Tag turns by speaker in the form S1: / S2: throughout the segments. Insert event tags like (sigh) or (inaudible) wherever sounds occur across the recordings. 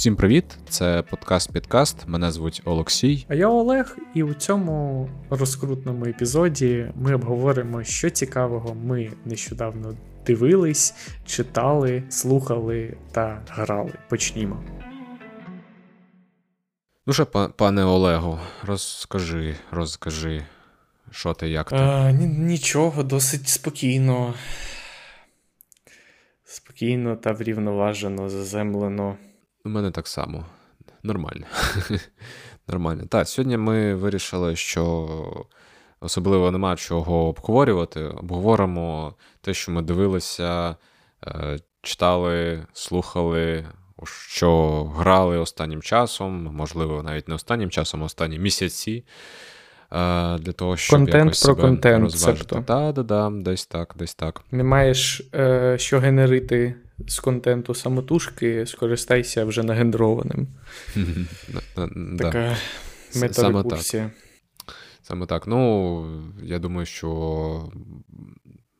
S1: Усім привіт! Це подкаст Підкаст. Мене звуть Олексій.
S2: А я Олег, і у цьому розкрутному епізоді ми обговоримо, що цікавого ми нещодавно дивились, читали, слухали та грали. Почнімо.
S1: Ну що, пане Олегу, розкажи, розкажи, що ти, як ти?
S2: А, Нічого, досить спокійно. Спокійно та врівноважено, заземлено.
S1: У мене так само. Нормально. (laughs) Нормально. Так, сьогодні ми вирішили, що особливо нема чого обговорювати. Обговоримо те, що ми дивилися, е, читали, слухали, що грали останнім часом, можливо, навіть не останнім часом, а останні місяці. Е, для того, щоб
S2: контент
S1: якось
S2: про
S1: себе
S2: контент,
S1: розважити. Так, да, да, десь так, десь так.
S2: Не маєш е, що генерити з контенту самотужки, скористайся вже нагендрованим. (laughs) Така метарекурсія.
S1: Саме так. Ну, я думаю, що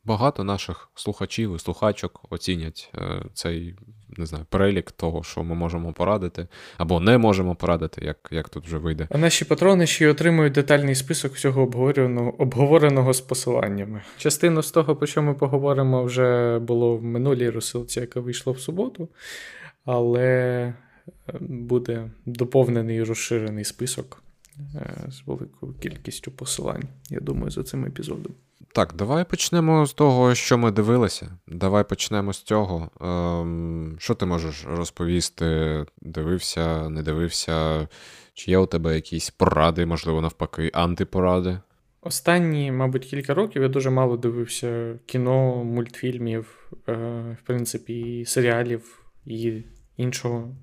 S1: багато наших слухачів і слухачок оцінять е, цей не знаю, перелік того, що ми можемо порадити, або не можемо порадити, як як тут вже вийде.
S2: А наші патрони ще й отримують детальний список всього обговореного обговореного з посиланнями. Частину з того, про що ми поговоримо, вже було в минулій розсилці, яка вийшла в суботу, але е, буде доповнений і розширений список е, з великою кількістю посилань, я думаю, за цим епізодом.
S1: Так, давай почнемо з того, що ми дивилися. Давай почнемо з цього. Ем, Що ти можеш розповісти? Дивився, не дивився? Чи є у тебе якісь поради, можливо, навпаки, антипоради?
S2: Останні, мабуть, кілька років я дуже мало дивився кіно, мультфільмів, е, в принципі, серіалів і іншого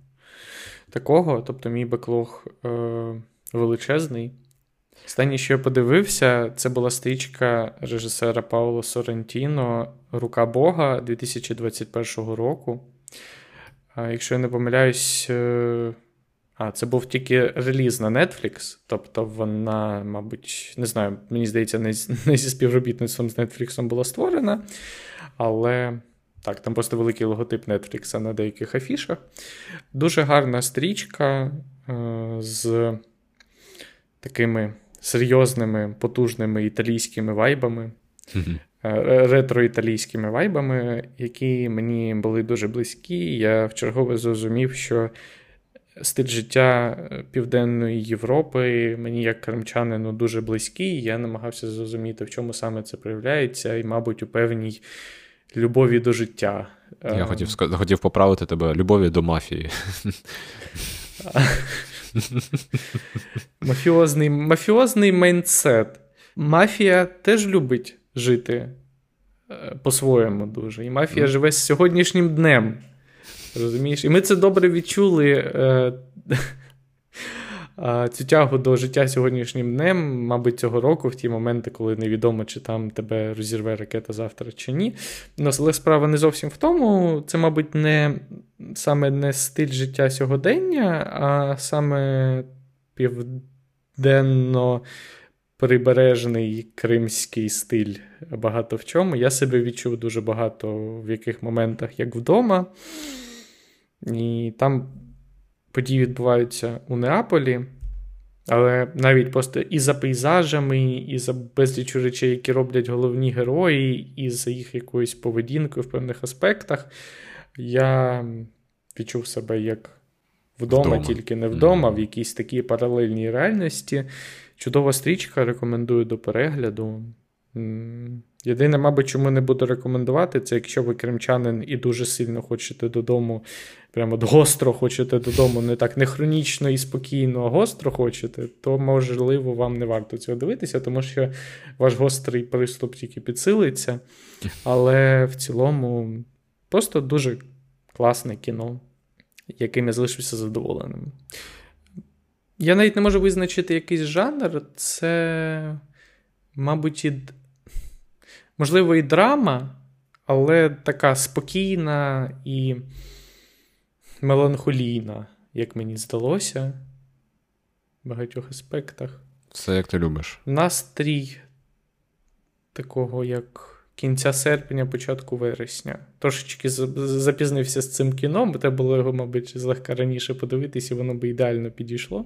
S2: такого. Тобто, мій беклог е, величезний. Останнє, що я подивився, це була стрічка режисера Пауло Сорентіно Рука Бога 2021 року. Якщо я не помиляюсь, е, а, це був тільки реліз на Netflix, тобто вона, мабуть, не знаю, мені здається, (laughs) не, зі співробітництвом з Netflix була створена. Але так, там просто великий логотип Netflix на деяких афішах. Дуже гарна стрічка е, з такими серйозними, потужними італійськими вайбами, mm-hmm. ретро-італійськими вайбами, які мені були дуже близькі. Я вчергове зрозумів, що стиль життя е, Південної Європи мені, як кримчанину, дуже близький. Я намагався зрозуміти, в чому саме це проявляється, і, мабуть, у певній. Любові до життя.
S1: Я хотів хотів поправити тебе любові до мафії. (laughs) (laughs)
S2: Мафіозний мафіозний майндсет. Мафія теж любить жити е, по-своєму дуже. І мафія mm. живе з сьогоднішнім днем. Розумієш? І ми це добре відчули. Е, цю тягу до життя сьогоднішнім днем, мабуть, цього року, в ті моменти, коли невідомо, чи там тебе розірве ракета завтра чи ні. Ну, але справа не зовсім в тому. Це, мабуть, не саме не стиль життя сьогодення, а саме південно. Прибережний кримський стиль багато в чому. Я себе відчув дуже багато в яких моментах, як вдома. І там події відбуваються у Неаполі, але навіть просто і за пейзажами, і за безліч речей, які роблять головні герої, і за їх якоюсь поведінкою в певних аспектах, я відчув себе як вдома, вдома. тільки не вдома, mm-hmm. в якійсь такій паралельній реальності. Чудова стрічка, рекомендую до перегляду. Єдине, мабуть, чому не буду рекомендувати, це якщо ви кримчанин і дуже сильно хочете додому, прямо гостро хочете додому, не так не хронічно і спокійно, а гостро хочете, то можливо вам не варто цього дивитися, тому що ваш гострий приступ тільки підсилиться. Але в цілому просто дуже класне кіно, яким я залишився задоволеним. Я навіть не можу визначити якийсь жанр, це, мабуть, і можливо, і драма, але така спокійна і меланхолійна, як мені здалося, в багатьох аспектах.
S1: Все, як ти любиш.
S2: Настрій такого, як кінця серпня, початку вересня. Трошечки запізнився з цим кіно, бо треба було його, мабуть, злегка раніше подивитися, і воно би ідеально підійшло.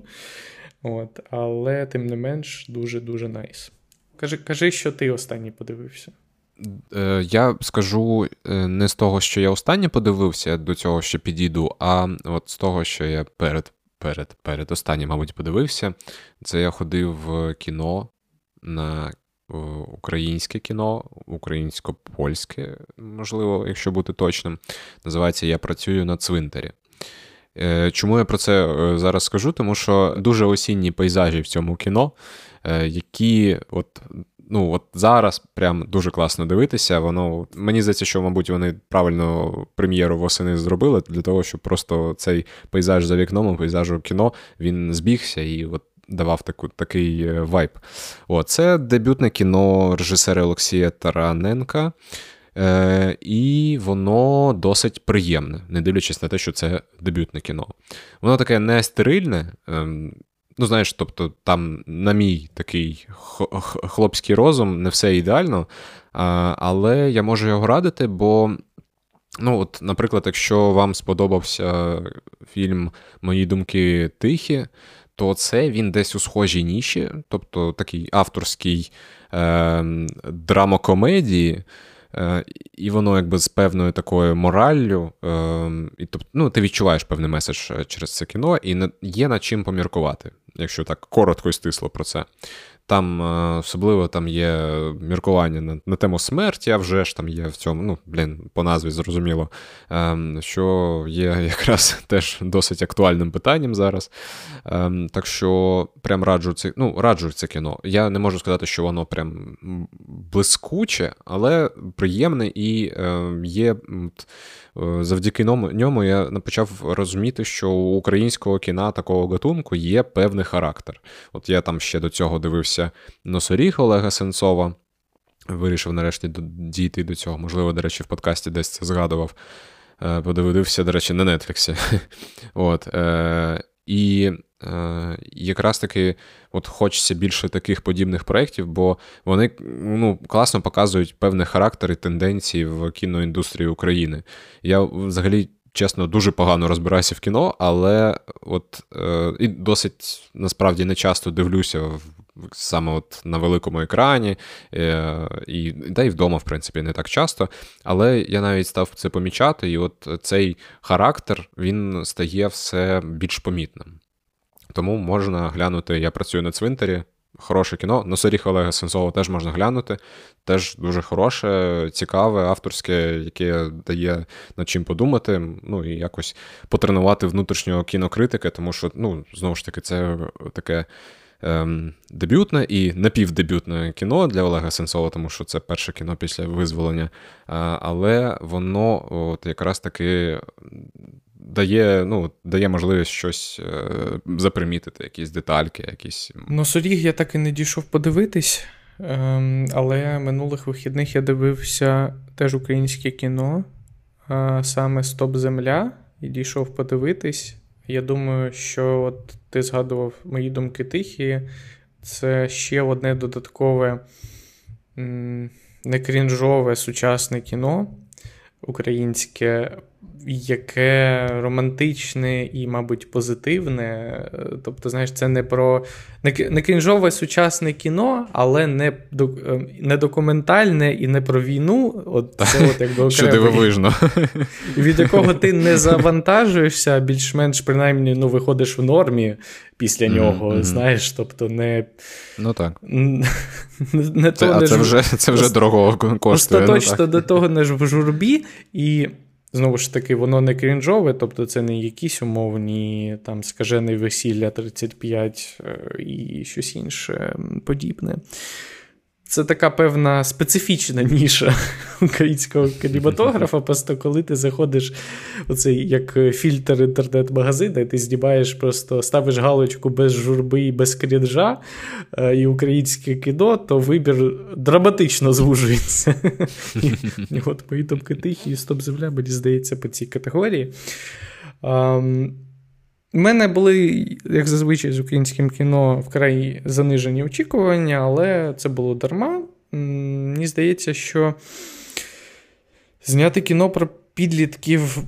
S2: От, Але, тим не менш, дуже-дуже найс. Кажи, кажи, що ти останній подивився.
S1: Е, я скажу е, не з того, що я останнє подивився, до цього ще підійду, а от з того, що я перед перед, перед останнім, мабуть, подивився. Це я ходив в кіно на українське кіно, українсько-польське, можливо, якщо бути точним. Називається Я працюю на цвинтарі. Е, чому я про це зараз скажу? Тому що дуже осінні пейзажі в цьому кіно, які от ну от зараз прям дуже класно дивитися. Воно мені здається, що, мабуть, вони правильно прем'єру восени зробили для того, щоб просто цей пейзаж за вікном, пейзажу кіно, він збігся і от. Давав таку, такий е, вайб. О, Це дебютне кіно режисера Олексія Тараненка, е, і воно досить приємне, не дивлячись на те, що це дебютне кіно. Воно таке не стерильне, е, Ну, знаєш, тобто, там, на мій такий хлопський розум, не все ідеально, але я можу його радити, бо, ну, от, наприклад, якщо вам сподобався фільм Мої думки тихі, то це він десь у схожій ніші, тобто такий авторський е, драмокомедії. І воно якби з певною такою мораллю, е, і тобто, ну, ти відчуваєш певний меседж е, через це кіно, і є над чим поміркувати якщо так коротко і стисло про це. Там е, особливо там є міркування на на тему смерті, а вже ж там є в цьому, ну, блін, по назві зрозуміло, ем, що є (laughs) якраз теж досить актуальним питанням зараз. Ем, так що прям раджу це ну, раджу це кіно. Я не можу сказати, що воно прям блискуче, але приємне і ем, є. Е, завдяки ньому я почав розуміти, що у українського кіна такого гатунку є певний характер. От я там ще до цього дивився носоріг Олега Сенцова. Вирішив нарешті дійти до цього. Можливо, до речі, в подкасті десь це згадував. Е, подивився, до речі, на Нетфліксі. (laughs) От, е, І Е, якраз таки от хочеться більше таких подібних проєктів, бо вони ну, класно показують певний характер і тенденції в кіноіндустрії України. Я взагалі. Чесно, дуже погано розбираюся в кіно, але от е, і досить насправді не часто дивлюся в, саме от на великому екрані, е, і та й вдома, в принципі, не так часто. Але я навіть став це помічати, і от цей характер він стає все більш помітним. Тому можна глянути. Я працюю на цвинтарі. Хороше кіно. Носоріг Олега Сенцова теж можна глянути. Теж дуже хороше, цікаве, авторське, яке дає над чим подумати, ну і якось потренувати внутрішнього кінокритика, тому що, ну, знову ж таки, це таке ем, дебютне і напівдебютне кіно для Олега Сенцова, тому що це перше кіно після визволення. Але воно от якраз таки дає ну, дає можливість щось е, запримітити, якісь детальки. якісь...
S2: Ну, Соріг я так і не дійшов подивитись, е, але минулих вихідних я дивився теж українське кіно, е, саме Стоп Земля, і дійшов подивитись. Я думаю, що от ти згадував мої думки тихі. Це ще одне додаткове не крінжове сучасне кіно українське яке романтичне і, мабуть, позитивне. Тобто, знаєш, це не про не крінжове сучасне кіно, але не е, не документальне і не про війну. От це от якби
S1: Що дивовижно. (laughs)
S2: Від якого ти не завантажуєшся, більш-менш принаймні ну, виходиш в нормі після нього. Mm-hmm. Знаєш, тобто не.
S1: Ну так. (laughs) Не це, то, а не це вже це вже дорого коштує.
S2: Ну Остаточно ну, до того не ж в журбі. І Знову ж таки, воно не крінжове, тобто це не якісь умовні там скажене весілля 35 е, і щось інше подібне. Це така певна специфічна ніша (laughs) українського кінематографа. Просто коли ти заходиш у цей як фільтр інтернет-магазину, і ти здібаєш, просто ставиш галочку без журби і без крінжа е, і українське кіно, то вибір драматично звужується. (laughs) От мої думки тихі і стоп земля, мені здається, по цій категорії. У мене були, як зазвичай, з українським кіно вкрай занижені очікування, але це було дарма. мені здається, що зняти кіно про підлітків.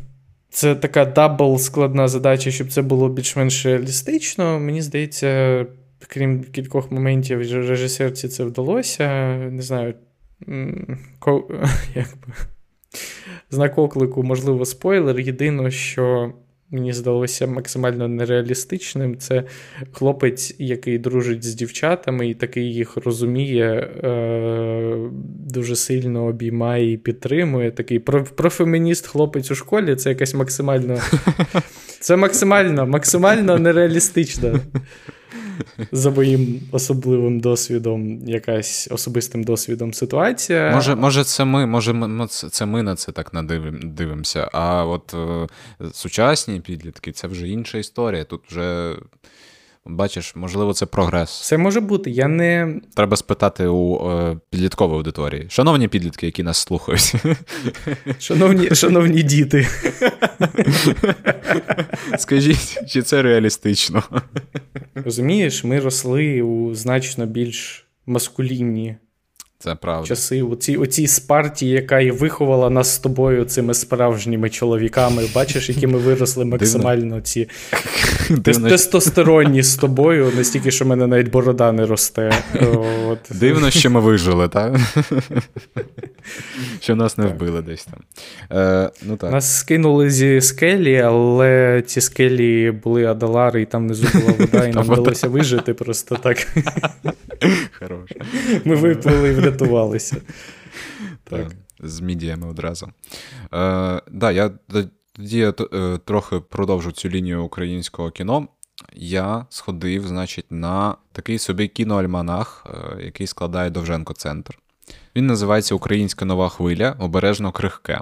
S2: Це така double складна задача, щоб це було більш-менш реалістично. Мені здається, крім кількох моментів, режисерці це вдалося. Не знаю, (laughs) як би, знак оклику, можливо, спойлер. Єдине, що мені здалося максимально нереалістичним. Це хлопець, який дружить з дівчатами і такий їх розуміє, е- дуже сильно обіймає і підтримує. Такий профемініст хлопець у школі це якась максимально. (laughs) Це максимально, максимально нереалістично за моїм особливим досвідом, якась особистим досвідом ситуація.
S1: Може, може, це ми, може, це ми на це так надивимося. А от е, сучасні підлітки це вже інша історія. Тут вже. Бачиш, можливо, це прогрес.
S2: Це може бути. Я не...
S1: Треба спитати у е, підліткової аудиторії. Шановні підлітки, які нас слухають.
S2: Шановні шановні діти.
S1: Скажіть, чи це реалістично?
S2: Розумієш, ми росли у значно більш маскулінні
S1: це правда.
S2: часи. Оці, оці спарті, яка і виховала нас з тобою цими справжніми чоловіками. Бачиш, які ми виросли максимально ці (laughs) Дивно. тестостеронні з тобою, настільки, що в мене навіть борода не росте. От.
S1: Дивно, що ми вижили, так? Що нас не вбили десь там. Е, ну, так.
S2: Нас скинули зі скелі, але ці скелі були Адалари, і там внизу була вода, і (laughs) нам вдалося вижити просто так. (laughs)
S1: Хорош.
S2: Ми виплили і врятувалися.
S1: Так, З мідіями одразу. Е, да, я тоді я е, трохи продовжу цю лінію українського кіно. Я сходив, значить, на такий собі кіноальманах, е, який складає Довженко Центр. Він називається Українська нова хвиля обережно крихке.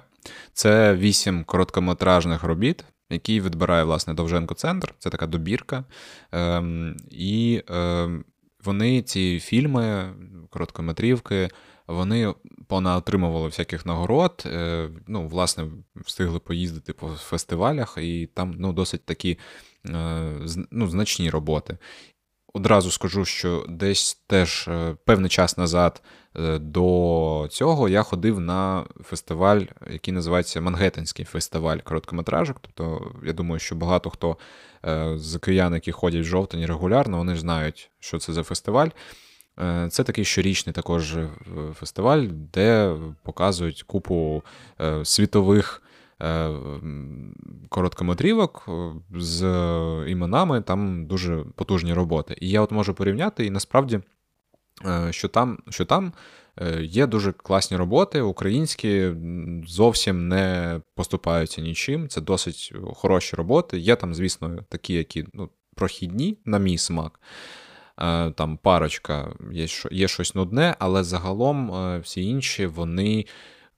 S1: Це вісім короткометражних робіт, які відбирає власне Довженко Центр. Це така добірка. Ем, І ем, вони, ці фільми, короткометрівки, вони понаотримували всяких нагород. Е, ну, власне, встигли поїздити по фестивалях, і там ну, досить такі е, ну, значні роботи. Одразу скажу, що десь теж е, певний час назад до цього я ходив на фестиваль, який називається Мангеттенський фестиваль короткометражок. Тобто, я думаю, що багато хто з киян, які ходять в жовтень регулярно, вони ж знають, що це за фестиваль. Е, це такий щорічний також е, фестиваль, де показують купу е, світових короткометрівок з іменами, там дуже потужні роботи. І я от можу порівняти, і насправді, що там, що там. Є дуже класні роботи, українські зовсім не поступаються нічим. Це досить хороші роботи. Є там, звісно, такі, які ну, прохідні, на мій смак. Е, там парочка, є є щось нудне, але загалом е, всі інші вони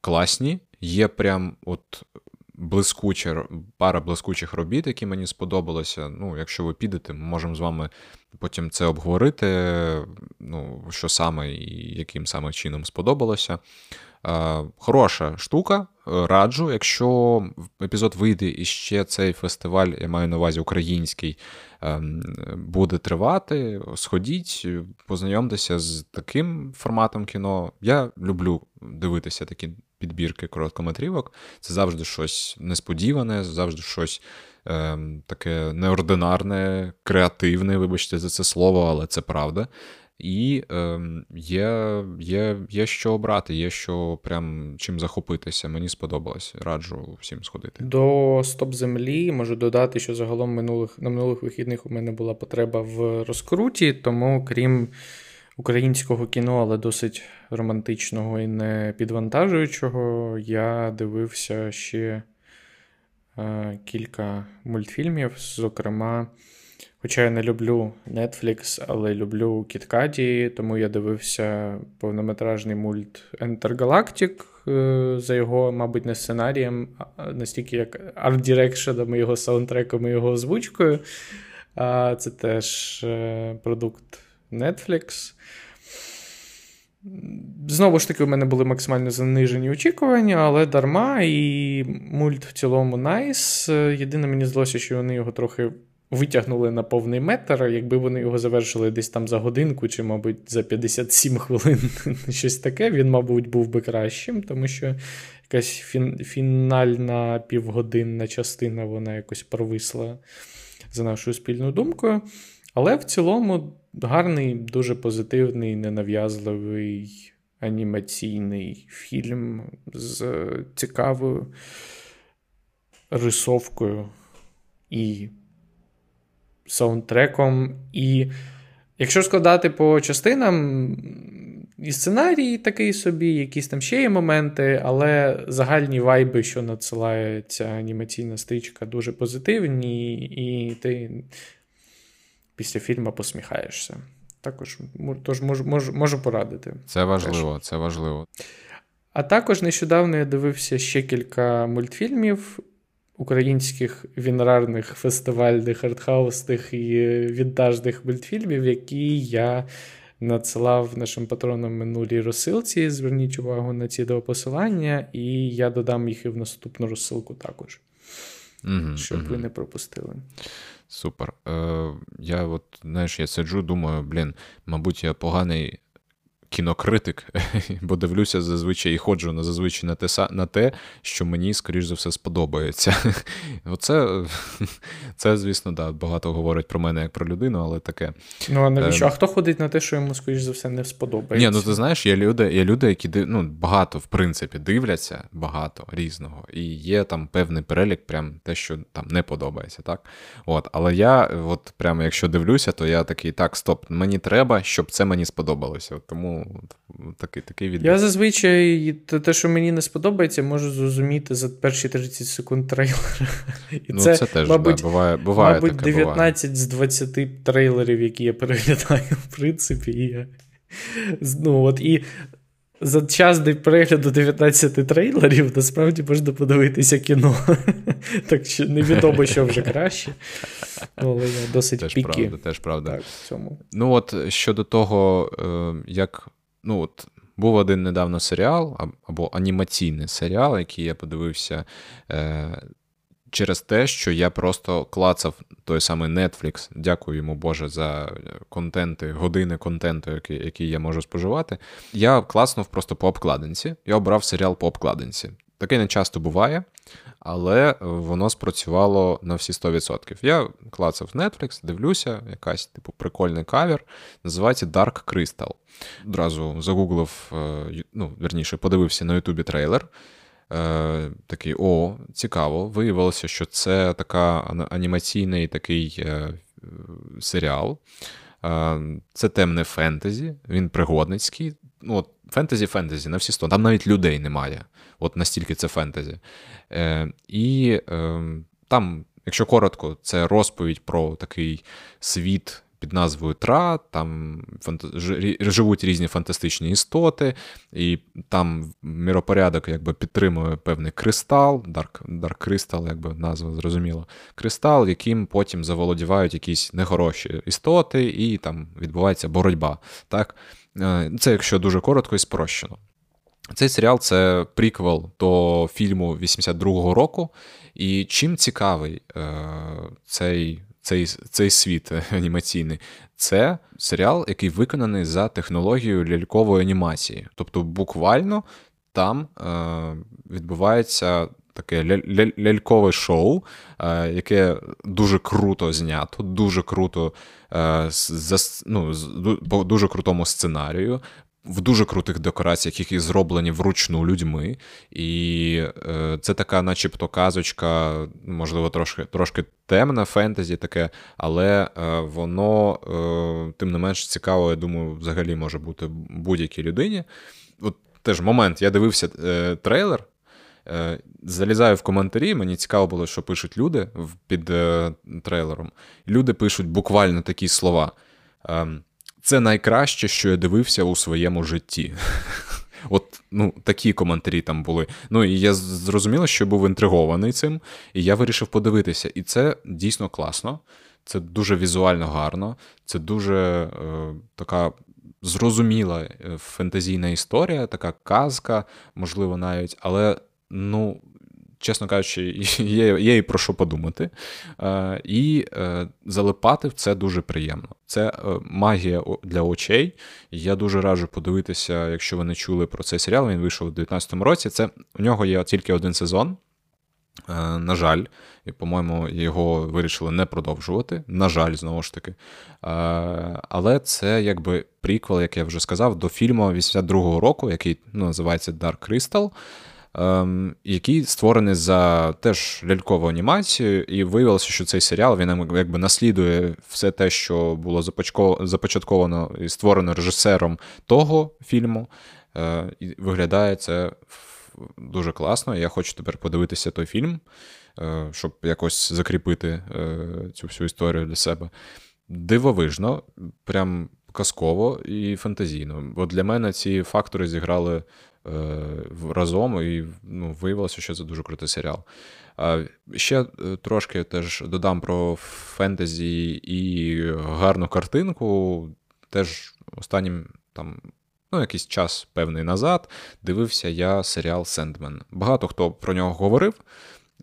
S1: класні. Є прям от блискуча пара блискучих робіт, які мені сподобалися. Ну, якщо ви підете, ми можемо з вами потім це обговорити. Ну, що саме і яким саме чином сподобалося. Е, хороша штука, раджу. Якщо епізод вийде і ще цей фестиваль, я маю на увазі український, ем, буде тривати, сходіть, познайомтеся з таким форматом кіно. Я люблю дивитися такі підбірки короткометрівок. Це завжди щось несподіване, завжди щось. Ем, таке неординарне, креативне, вибачте за це слово, але це правда. І е, є є, є що обрати, є що прям чим захопитися. Мені сподобалось. Раджу всім сходити.
S2: До стоп землі можу додати, що загалом минулих на минулих вихідних у мене була потреба в розкруті, тому крім українського кіно, але досить романтичного і не підвантажуючого, я дивився ще е, кілька мультфільмів, зокрема. Хоча я не люблю Netflix, але люблю KitKat, тому я дивився повнометражний мульт Enter е, за його, мабуть, не сценарієм, настільки як арт-дірекшеном, його саундтреком і його озвучкою. Це теж е, продукт Netflix. Знову ж таки, у мене були максимально занижені очікування, але дарма, і мульт в цілому найс. Єдине, мені здалося, що вони його трохи витягнули на повний метр. Якби вони його завершили десь там за годинку, чи, мабуть, за 57 хвилин, (laughs) щось таке, він, мабуть, був би кращим, тому що якась фін, фінальна півгодинна частина вона якось провисла за нашою спільною думкою. Але в цілому гарний, дуже позитивний, ненав'язливий анімаційний фільм з цікавою рисовкою і саундтреком. І якщо складати по частинам, і сценарій такий собі, якісь там ще є моменти, але загальні вайби, що надсилає ця анімаційна стрічка, дуже позитивні, і ти після фільму посміхаєшся. Також тож можу, можу, можу порадити.
S1: Це важливо, Теж. це важливо.
S2: А також нещодавно я дивився ще кілька мультфільмів українських вінрарних фестивальних, артхаусних і вінтажних мультфільмів, які я надсилав нашим патронам минулій розсилці. Зверніть увагу на ці два посилання, і я додам їх і в наступну розсилку також,
S1: угу,
S2: щоб
S1: угу.
S2: ви не пропустили.
S1: Супер. Е, Я от, знаєш, я сиджу, думаю, блін, мабуть, я поганий кінокритик, (laughs) бо дивлюся зазвичай і ходжу на зазвичай на те, на те, що мені, скоріш за все, сподобається. (laughs) Оце, (laughs) це, звісно, да, багато говорить про мене як про людину, але таке.
S2: Ну, а навіщо? Е... А хто ходить на те, що йому, скоріш за все, не сподобається?
S1: Ні, ну ти знаєш, є люди, є люди, які ну, багато, в принципі, дивляться, багато різного, і є там певний перелік, прям те, що там не подобається, так? От, Але я, от прямо якщо дивлюся, то я такий, так, стоп, мені треба, щоб це мені сподобалося. Тому такий такий відбір.
S2: Я зазвичай те, що мені не сподобається, можу зрозуміти за перші 30 секунд трейлера. І
S1: ну, це, це теж мабуть, да, буває, буває
S2: мабуть,
S1: таке,
S2: 19
S1: буває.
S2: з 20 трейлерів, які я переглядаю, в принципі. І я... Ну, от, і за час до перегляду 19 трейлерів насправді можна подивитися кіно. (laughs) Так що невідомо, що вже краще. Але я досить
S1: теж
S2: піки.
S1: Правда, теж правда.
S2: Так, в цьому.
S1: Ну, от щодо того, е, як. Ну, от був один недавно серіал або анімаційний серіал, який я подивився е, через те, що я просто клацав той самий Netflix. Дякую йому Боже за контенти, години контенту, який, який я можу споживати. Я класнув просто по обкладинці. Я обрав серіал по обкладинці. Таке не часто буває, але воно спрацювало на всі 100%. Я клацав Netflix, дивлюся, якась типу прикольний кавер, називається Dark Crystal. Одразу загуглив, е, ну, верніше, подивився на Ютубі трейлер. Е, Такий о, цікаво. Виявилося, що це така анімаційний такий е, серіал. Е, Це темне фентезі, він пригодницький. Ну, от Фентезі-фентезі на всі сто. Там навіть людей немає. От настільки це фентезі. Е, І е, там, якщо коротко, це розповідь про такий світ під назвою Тра, там живуть різні фантастичні істоти, і там міропорядок якби підтримує певний кристал, Dark, Dark Crystal, якби назва зрозуміло, кристал, яким потім заволодівають якісь нехороші істоти, і там відбувається боротьба. Так? Е, це якщо дуже коротко і спрощено. Цей серіал це приквел до фільму 82-го року. І чим цікавий е, цей цей цей світ (laughs) анімаційний, це серіал, який виконаний за технологією лялькової анімації. Тобто, буквально там е, відбувається таке лялькове шоу, е, яке дуже круто знято, дуже круто е, ну, по дуже крутому сценарію в дуже крутих декораціях, які зроблені вручну людьми. І е, це така, начебто, казочка, можливо, трошки трошки темна фентезі таке, але е, воно, е, тим не менш, цікаво, я думаю, взагалі може бути будь-якій людині. От теж момент, я дивився трейлер. Залізаю в коментарі, мені цікаво було, що пишуть люди під трейлером. Люди пишуть буквально такі слова. Це найкраще, що я дивився у своєму житті. (laughs) От ну, такі коментарі там були. Ну і я зрозуміло, що був інтригований цим, і я вирішив подивитися. І це дійсно класно, це дуже візуально гарно, це дуже е, така зрозуміла е, фентезійна історія, така казка, можливо, навіть. Але ну, чесно кажучи, (laughs) є є і про що подумати. Е, І е, залипати в це дуже приємно. Це е, магія для очей. Я дуже раджу подивитися, якщо ви не чули про цей серіал. Він вийшов у 2019 році. Це у нього є тільки один сезон. На жаль, і, по-моєму, його вирішили не продовжувати. На жаль, знову ж таки. Але це якби приквел, як я вже сказав, до фільму 82-го року, який ну, називається Dark Crystal. Ем, який створений за теж лялькову анімацію, і виявилося, що цей серіал він якби наслідує все те, що було започатковано і створено режисером того фільму. Е, і Виглядає це дуже класно. Я хочу тепер подивитися той фільм, е, щоб якось закріпити е, цю всю історію для себе. Дивовижно, прям казково і фантазійно. Бо для мене ці фактори зіграли разом, і ну, виявилося, що це дуже крутий серіал. Ще трошки теж додам про фентезі і гарну картинку. Теж останнім там ну, якийсь час певний назад, дивився я серіал Сендмен. Багато хто про нього говорив.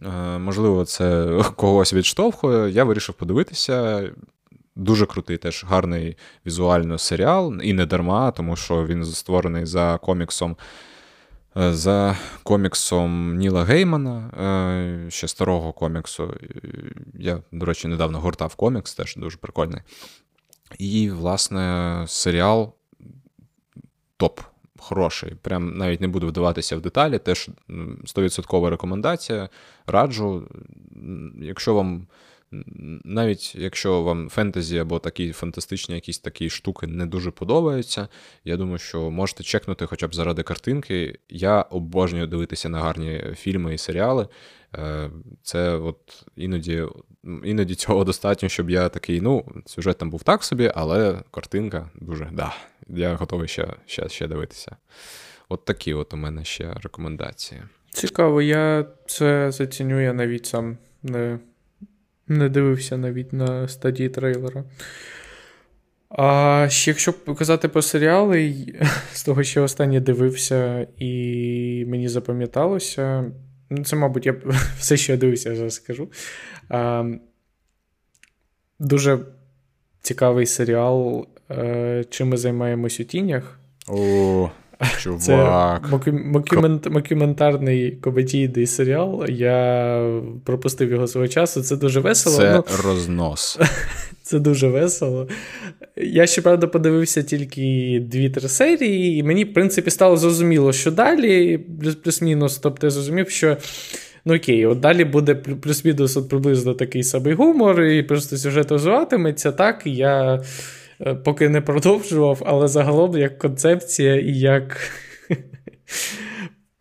S1: Е, можливо, це (laughs) когось відштовхує. Я вирішив подивитися. Дуже крутий, теж гарний візуально серіал, і не дарма, тому що він створений за коміксом. Е, за коміксом Ніла Геймана, е, ще старого коміксу. Я, до речі, недавно гортав комікс, теж дуже прикольний. І, власне, серіал топ. Хороший. Прям навіть не буду вдаватися в деталі. Теж 100% рекомендація. Раджу. Якщо вам, навіть якщо вам фентезі або такі фантастичні якісь такі штуки не дуже подобаються, я думаю, що можете чекнути хоча б заради картинки. Я обожнюю дивитися на гарні фільми і серіали. Е, це от іноді іноді цього достатньо, щоб я такий, ну, сюжет там був так собі, але картинка дуже, да, я готовий ще ще, ще дивитися. От такі от у мене ще рекомендації.
S2: Цікаво, я це заціню, я навіть сам не не дивився навіть на стадії трейлера. А ще якщо казати про серіали, (laughs) з того, що останнє дивився, і мені запам'яталося, Ну, це, мабуть, я (laughs) все, що я дивився, зараз скажу. А, Дуже цікавий серіал. Е, Чим ми займаємось у тінях.
S1: О, чувак.
S2: Це мокюментарний комедійний серіал. Я пропустив його свого часу. Це дуже весело.
S1: Це ну, рознос. (laughs)
S2: Це дуже весело. Я ще, правда, подивився тільки 2-3 серії, і мені, в принципі, стало зрозуміло, що далі, плюс-мінус. Тобто я зрозумів, що. Ну окей, от далі буде плюс-мінус от приблизно такий самий гумор, і просто сюжет розвиватиметься. Так, я поки не продовжував, але загалом як концепція і як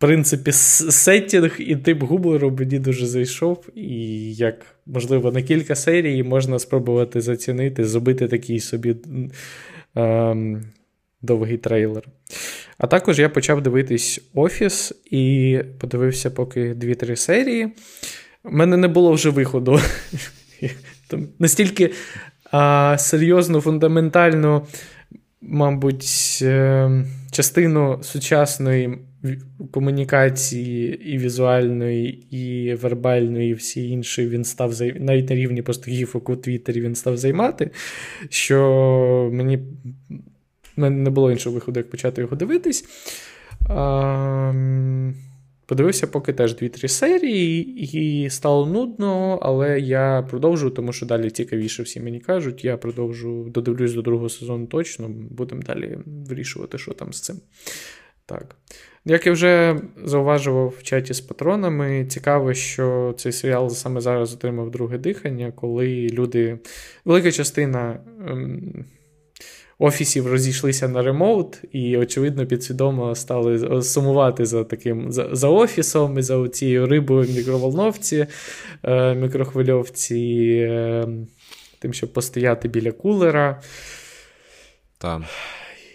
S2: В принципі, сеттінг і тип гумору мені дуже зайшов, і як, можливо, на кілька серій можна спробувати зацінити, зробити такий собі ем, довгий трейлер. А також я почав дивитись Офіс і подивився поки 2-3 серії. У мене не було вже виходу. (laughs) Там Настільки а, серйозно, фундаментально, мабуть, ем, частину сучасної комунікації і візуальної, і вербальної, і всі інші він став навіть на рівні просто у Твіттері він став займати. Що мені не було іншого виходу, як почати його дивитись. А, Подивився поки теж 2-3 серії, і стало нудно, але я продовжую, тому що далі цікавіше всі мені кажуть. Я продовжу додивлюсь до другого сезону точно, будемо далі вирішувати, що там з цим. Так. Як я вже зауважував в чаті з патронами, цікаво, що цей серіал саме зараз отримав друге дихання, коли люди, велика частина ем, офісів розійшлися на ремоут, і, очевидно, підсвідомо стали сумувати за таким за, за офісом і за цією рибою в мікроволновці, е, мікрохвильовці, е, тим, щоб постояти біля кулера.
S1: Там.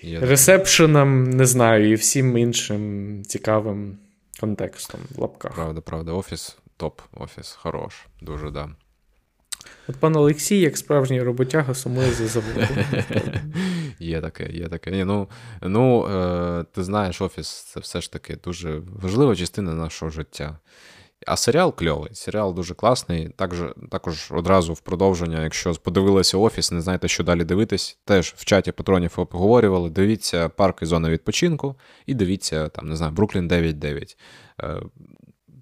S2: Є. Ресепшеном, не знаю, і всім іншим цікавим контекстом в лапках.
S1: Правда, правда, офіс топ, офіс хорош, дуже да.
S2: От пан Олексій, як справжній роботяга, сумує за заводом. (laughs)
S1: Є таке, є таке. Ні, Ну, ну е, ти знаєш, офіс це все ж таки дуже важлива частина нашого життя. А серіал кльовий, серіал дуже класний. Також, також одразу в продовження, якщо подивилися офіс, не знаєте, що далі дивитись, теж в чаті патронів обговорювали. Дивіться парк і зона відпочинку, і дивіться, там, не знаю, Бруклін 9.9. Е,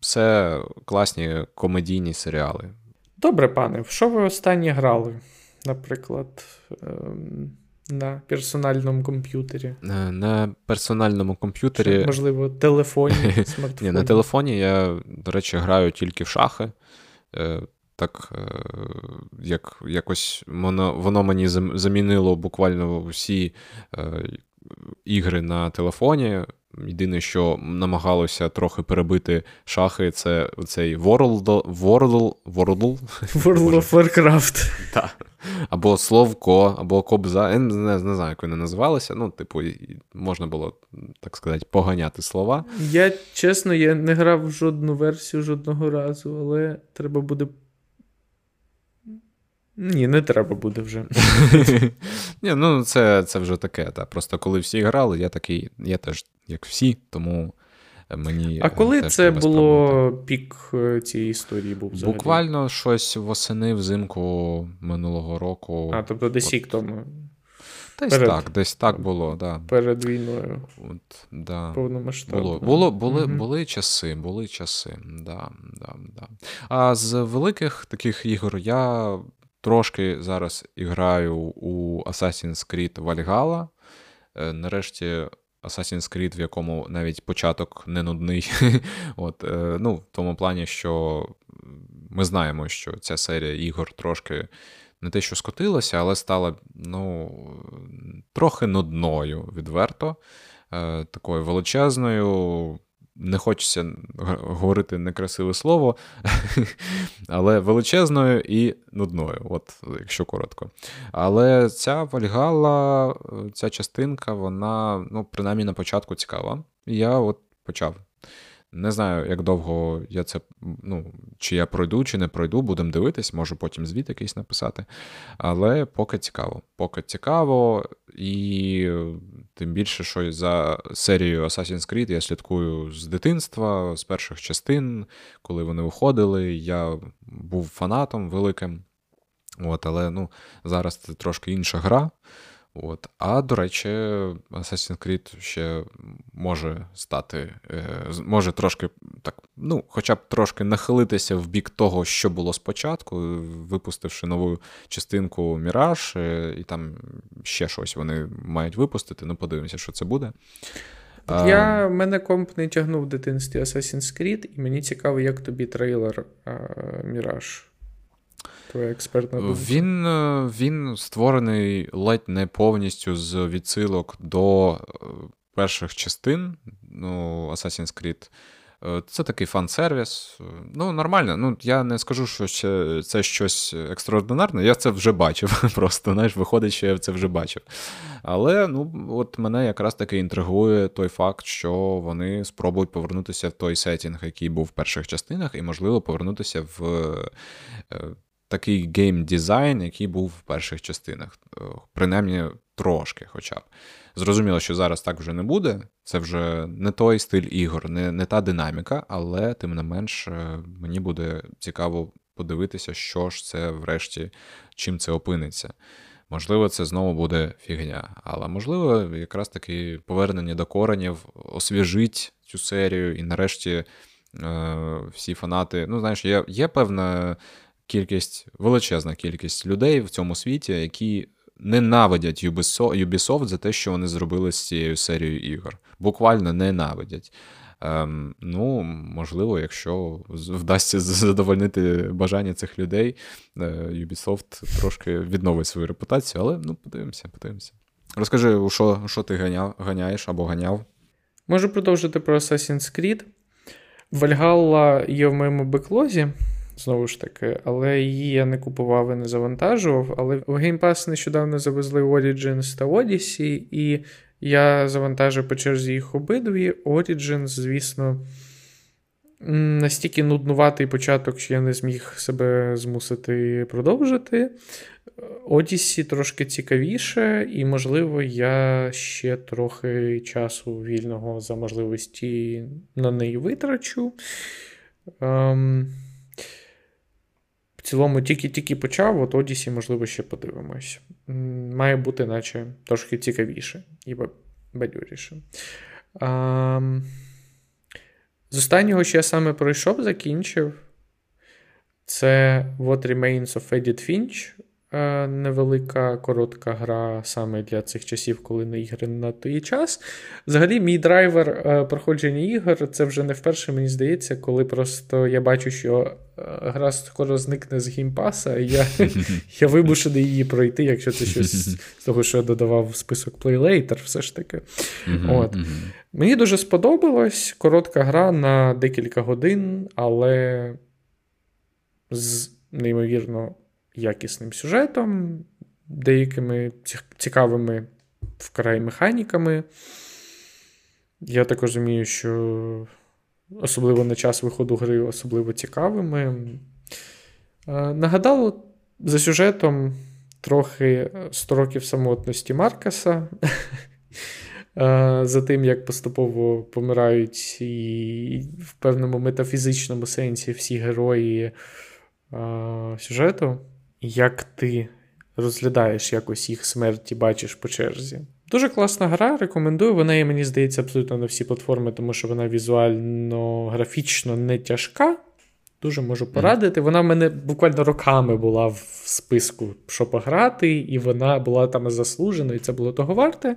S1: все класні комедійні серіали.
S2: Добре, пане, в що ви останні грали? Наприклад, ем, на персональному комп'ютері.
S1: Е, на персональному комп'ютері.
S2: Чи, можливо, телефоні, смартфоні. (laughs)
S1: Ні, на телефоні я, до речі, граю тільки в шахи. Е, так, е, як якось воно воно мені замінило буквально всі ігри на телефоні. Єдине, що намагалося трохи перебити шахи, це цей World World, World,
S2: World of Warcraft. (laughs)
S1: Так. Або Словко, або Кобза. Я не, не знаю, як вони називалися. Ну, типу, можна було, так сказати, поганяти слова.
S2: Я чесно, я не грав в жодну версію жодного разу, але треба буде ні, не треба буде вже. (laughs)
S1: Ні, Ну, це це вже таке. Та. Просто коли всі грали, я такий, я теж, як всі, тому мені.
S2: А коли це було спробувати. пік е, цієї історії був взагалі?
S1: Буквально щось восени взимку минулого року.
S2: А, тобто десь рік тому.
S1: Десь перед, так, десь так було, да.
S2: Перед війною.
S1: От, да.
S2: Повномасштабно.
S1: Було, було, були угу. були часи, були часи. Да, да, да. А з великих таких ігор я Трошки зараз граю у Assassin's Creed Valhalla. Е, нарешті Assassin's Creed, в якому навіть початок не нудний. (laughs) От, е, ну, В тому плані, що ми знаємо, що ця серія ігор трошки не те, що скотилася, але стала ну, трохи нудною відверто, е, такою величезною не хочеться говорити некрасиве слово, (laughs) але величезною і нудною, от якщо коротко. Але ця Вальгала, ця частинка, вона, ну, принаймні на початку цікава. Я от почав. Не знаю, як довго я це, ну, чи я пройду, чи не пройду, будемо дивитись, можу потім звіт якийсь написати. Але поки цікаво. Поки цікаво, і тим більше, що за серією Assassin's Creed я слідкую з дитинства, з перших частин, коли вони виходили. Я був фанатом великим. От, Але ну, зараз це трошки інша гра. От. А до речі, Assassin's Creed ще може стати, е, може трошки так, ну, хоча б трошки нахилитися в бік того, що було спочатку, випустивши нову частинку Міраж, і там ще щось вони мають випустити. Ну, подивимося, що це буде.
S2: Я мене комп не тягнув в дитинстві Assassin's Creed, і мені цікаво, як тобі трейлер Міраж твоя експертна думка?
S1: Він е, він створений ледь не повністю з відсилок до е, перших частин ну, Assassin's Creed. Е, це такий фан-сервіс. Ну, нормально. Ну, Я не скажу, що це щось екстраординарне. Я це вже бачив. (laughs) Просто знаєш, виходить, що я це вже бачив. Але ну, от мене якраз таки інтригує той факт, що вони спробують повернутися в той сетінг, який був в перших частинах, і, можливо, повернутися в такий гейм-дизайн, який був в перших частинах. Е, принаймні трошки хоча б. Зрозуміло, що зараз так вже не буде. Це вже не той стиль ігор, не не та динаміка, але тим не менш е, мені буде цікаво подивитися, що ж це врешті, чим це опиниться. Можливо, це знову буде фігня. Але можливо, якраз таки повернення до коренів освіжить цю серію, і нарешті е, всі фанати. Ну, знаєш, є, є певна кількість, величезна кількість людей в цьому світі, які ненавидять Ubisoft за те, що вони зробили з цією серією ігор. Буквально ненавидять. Ем, Ну, можливо, якщо вдасться задовольнити бажання цих людей, е, Ubisoft трошки відновить свою репутацію, але ну, подивимося, подивимося. Розкажи, що що ти ганяв, ганяєш або ганяв?
S2: Можу продовжити про Assassin's Creed. Valhalla є в моєму беклозі знову ж таки, але її я не купував і не завантажував. Але в Game Pass нещодавно завезли Origins та Odyssey, і я завантажив по черзі їх обидві. Origins, звісно, настільки нуднуватий початок, що я не зміг себе змусити продовжити. Одіссі трошки цікавіше, і, можливо, я ще трохи часу вільного за можливості на неї витрачу. Ем, цілому тільки-тільки почав, от Одісі, можливо, ще подивимось. Має бути, наче трошки цікавіше і бадьоріше. А, з останнього, що я саме пройшов, закінчив. Це What Remains of Edith Finch. Е, невелика коротка гра саме для цих часів, коли на ігри не надто є час. Взагалі, мій драйвер е, проходження ігор це вже не вперше, мені здається, коли просто я бачу, що е, гра скоро зникне з Game Pass а, і я (laughs) я вимушений її пройти, якщо це щось з того, що я додавав в список Play Later, все ж таки. От. Мені дуже сподобалось коротка гра на декілька годин, але з неймовірно якісним сюжетом, деякими цікавими вкрай механіками. Я так розумію, що особливо на час виходу гри, особливо цікавими. Нагадало за сюжетом трохи 100 років самотності Маркаса. (laughs) За тим, як поступово помирають і в певному метафізичному сенсі всі герої сюжету як ти розглядаєш якось їх смерті, бачиш по черзі. Дуже класна гра, рекомендую. Вона є, мені здається, абсолютно на всі платформи, тому що вона візуально, графічно не тяжка. Дуже можу порадити. Вона в мене буквально роками була в списку, що пограти, і вона була там заслужена, і це було того варте.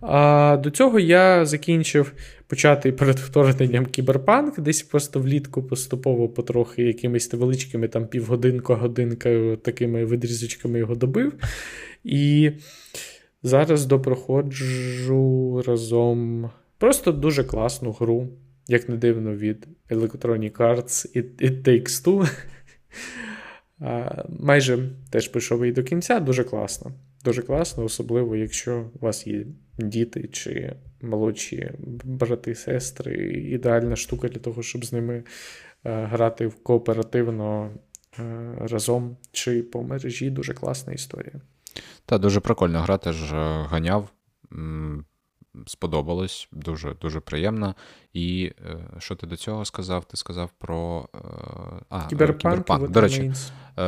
S2: А До цього я закінчив почати перед вторгненням кіберпанк, десь просто влітку поступово потрохи якимись невеличкими там півгодинка, годинка такими відрізочками його добив. І зараз допроходжу разом просто дуже класну гру як не дивно, від Electronic Arts It, It Takes Two. Майже теж прийшов і до кінця. Дуже класно. Дуже класно, особливо, якщо у вас є діти чи молодші брати, сестри. Ідеальна штука для того, щоб з ними грати кооперативно разом чи по мережі. Дуже класна історія.
S1: Та дуже прикольно гра теж е, ганяв сподобалось, дуже дуже приємно. І е, що ти до цього сказав? Ти сказав про е,
S2: а, кіберпанк. кіберпанк.
S1: До речі, е,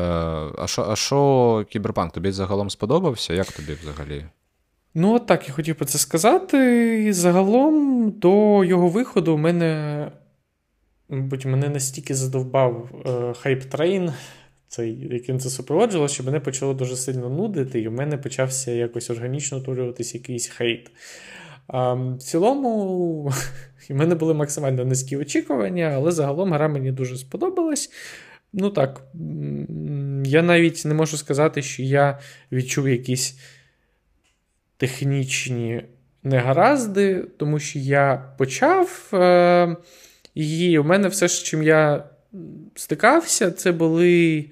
S1: а що а що кіберпанк? Тобі загалом сподобався? Як тобі взагалі?
S2: Ну, от так я хотів про це сказати. Загалом до його виходу мене, мабуть, мене настільки задовбав hype train, цей, яким це супроводжувало, що мене почало дуже сильно нудити, і в мене почався якось органічно утворюватись якийсь хейт. А, В цілому, (laughs) в мене були максимально низькі очікування, але загалом гра мені дуже сподобалась. Ну так, я навіть не можу сказати, що я відчув якісь технічні негаразди, тому що я почав е, її. У мене все, з чим я стикався, це були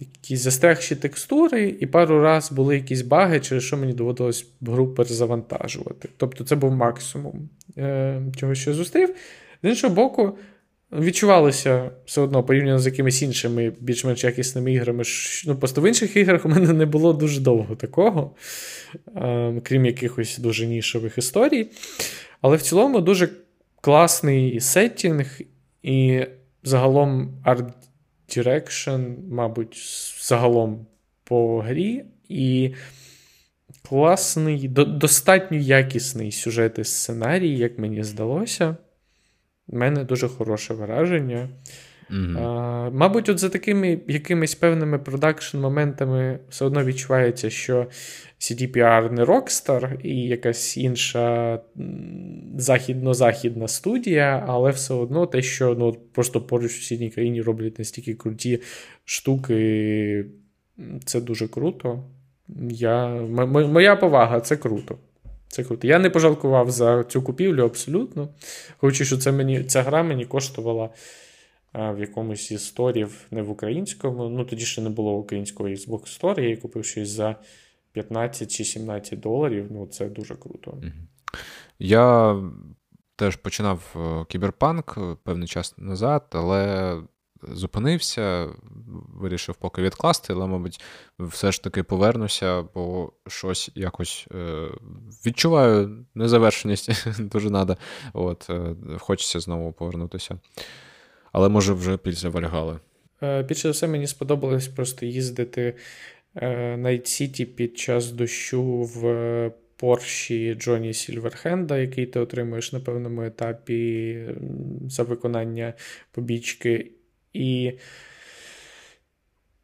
S2: якісь застрягші текстури, і пару раз були якісь баги, через що мені доводилось гру перезавантажувати. Тобто це був максимум е, чого що зустрів. З іншого боку, відчувалося все одно порівняно з якимись іншими більш-менш якісними іграми. Ну, Просто в інших іграх у мене не було дуже довго такого, е, крім якихось дуже нішових історій. Але в цілому дуже класний сеттінг, і загалом арт Direction, мабуть, загалом по грі, і класний, до, достатньо якісний сюжет і сценарій, як мені здалося. У мене дуже хороше враження. Mm-hmm. Мабуть, от за такими якимись певними продакшн-моментами все одно відчувається, що CDPR не Rockstar і якась інша західно-західна студія, але все одно те, що ну, просто поруч в сусідній країні роблять настільки круті штуки, це дуже круто. Я, Моя повага, це круто. Це круто. Я не пожалкував за цю купівлю абсолютно. Хочу, що це мені, ця гра мені коштувала в якомусь із сторів, не в українському. Ну, тоді ще не було українського Xbox Store, я її купив щось за 15 чи 17 доларів. Ну, це дуже круто.
S1: Я теж починав е, кіберпанк е, певний час назад, але зупинився, вирішив поки відкласти, але, мабуть, все ж таки повернуся, бо щось якось е, відчуваю незавершеність (laughs) дуже надо. От, Хочеться знову повернутися. Але може вже після Вальгали.
S2: Е, більше за все, мені сподобалось просто їздити е, на Сіті під час дощу в Порші Джоні Сільверхенда, який ти отримуєш на певному етапі за виконання побічки. І